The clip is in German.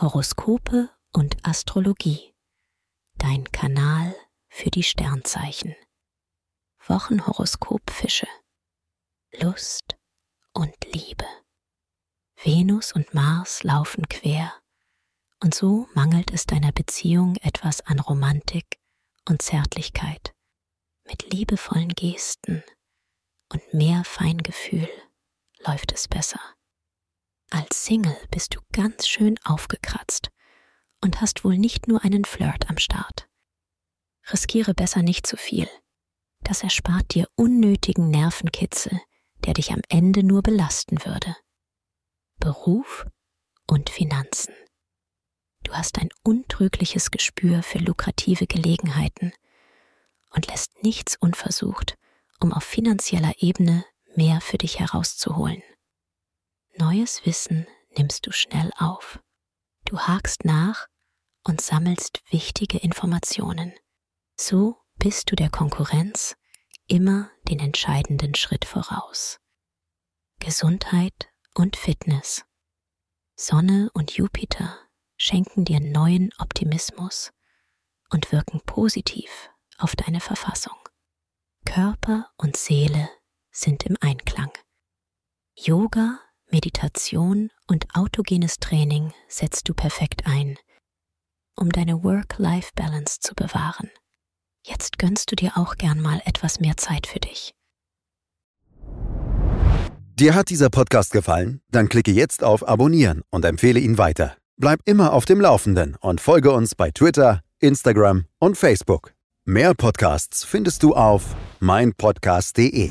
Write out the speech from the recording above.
Horoskope und Astrologie. Dein Kanal für die Sternzeichen. Wochenhoroskop Fische. Lust und Liebe. Venus und Mars laufen quer, und so mangelt es deiner Beziehung etwas an Romantik und Zärtlichkeit, mit liebevollen Gesten und mehr Feingefühl läuft es besser. Als Single bist du ganz schön aufgekratzt und hast wohl nicht nur einen Flirt am Start. Riskiere besser nicht zu viel. Das erspart dir unnötigen Nervenkitzel, der dich am Ende nur belasten würde. Beruf und Finanzen. Du hast ein untrügliches Gespür für lukrative Gelegenheiten und lässt nichts unversucht, um auf finanzieller Ebene mehr für dich herauszuholen. Neues Wissen nimmst du schnell auf. Du hakst nach und sammelst wichtige Informationen. So bist du der Konkurrenz immer den entscheidenden Schritt voraus. Gesundheit und Fitness. Sonne und Jupiter schenken dir neuen Optimismus und wirken positiv auf deine Verfassung. Körper und Seele sind im Einklang. Yoga Meditation und autogenes Training setzt du perfekt ein, um deine Work-Life-Balance zu bewahren. Jetzt gönnst du dir auch gern mal etwas mehr Zeit für dich. Dir hat dieser Podcast gefallen? Dann klicke jetzt auf Abonnieren und empfehle ihn weiter. Bleib immer auf dem Laufenden und folge uns bei Twitter, Instagram und Facebook. Mehr Podcasts findest du auf meinpodcast.de.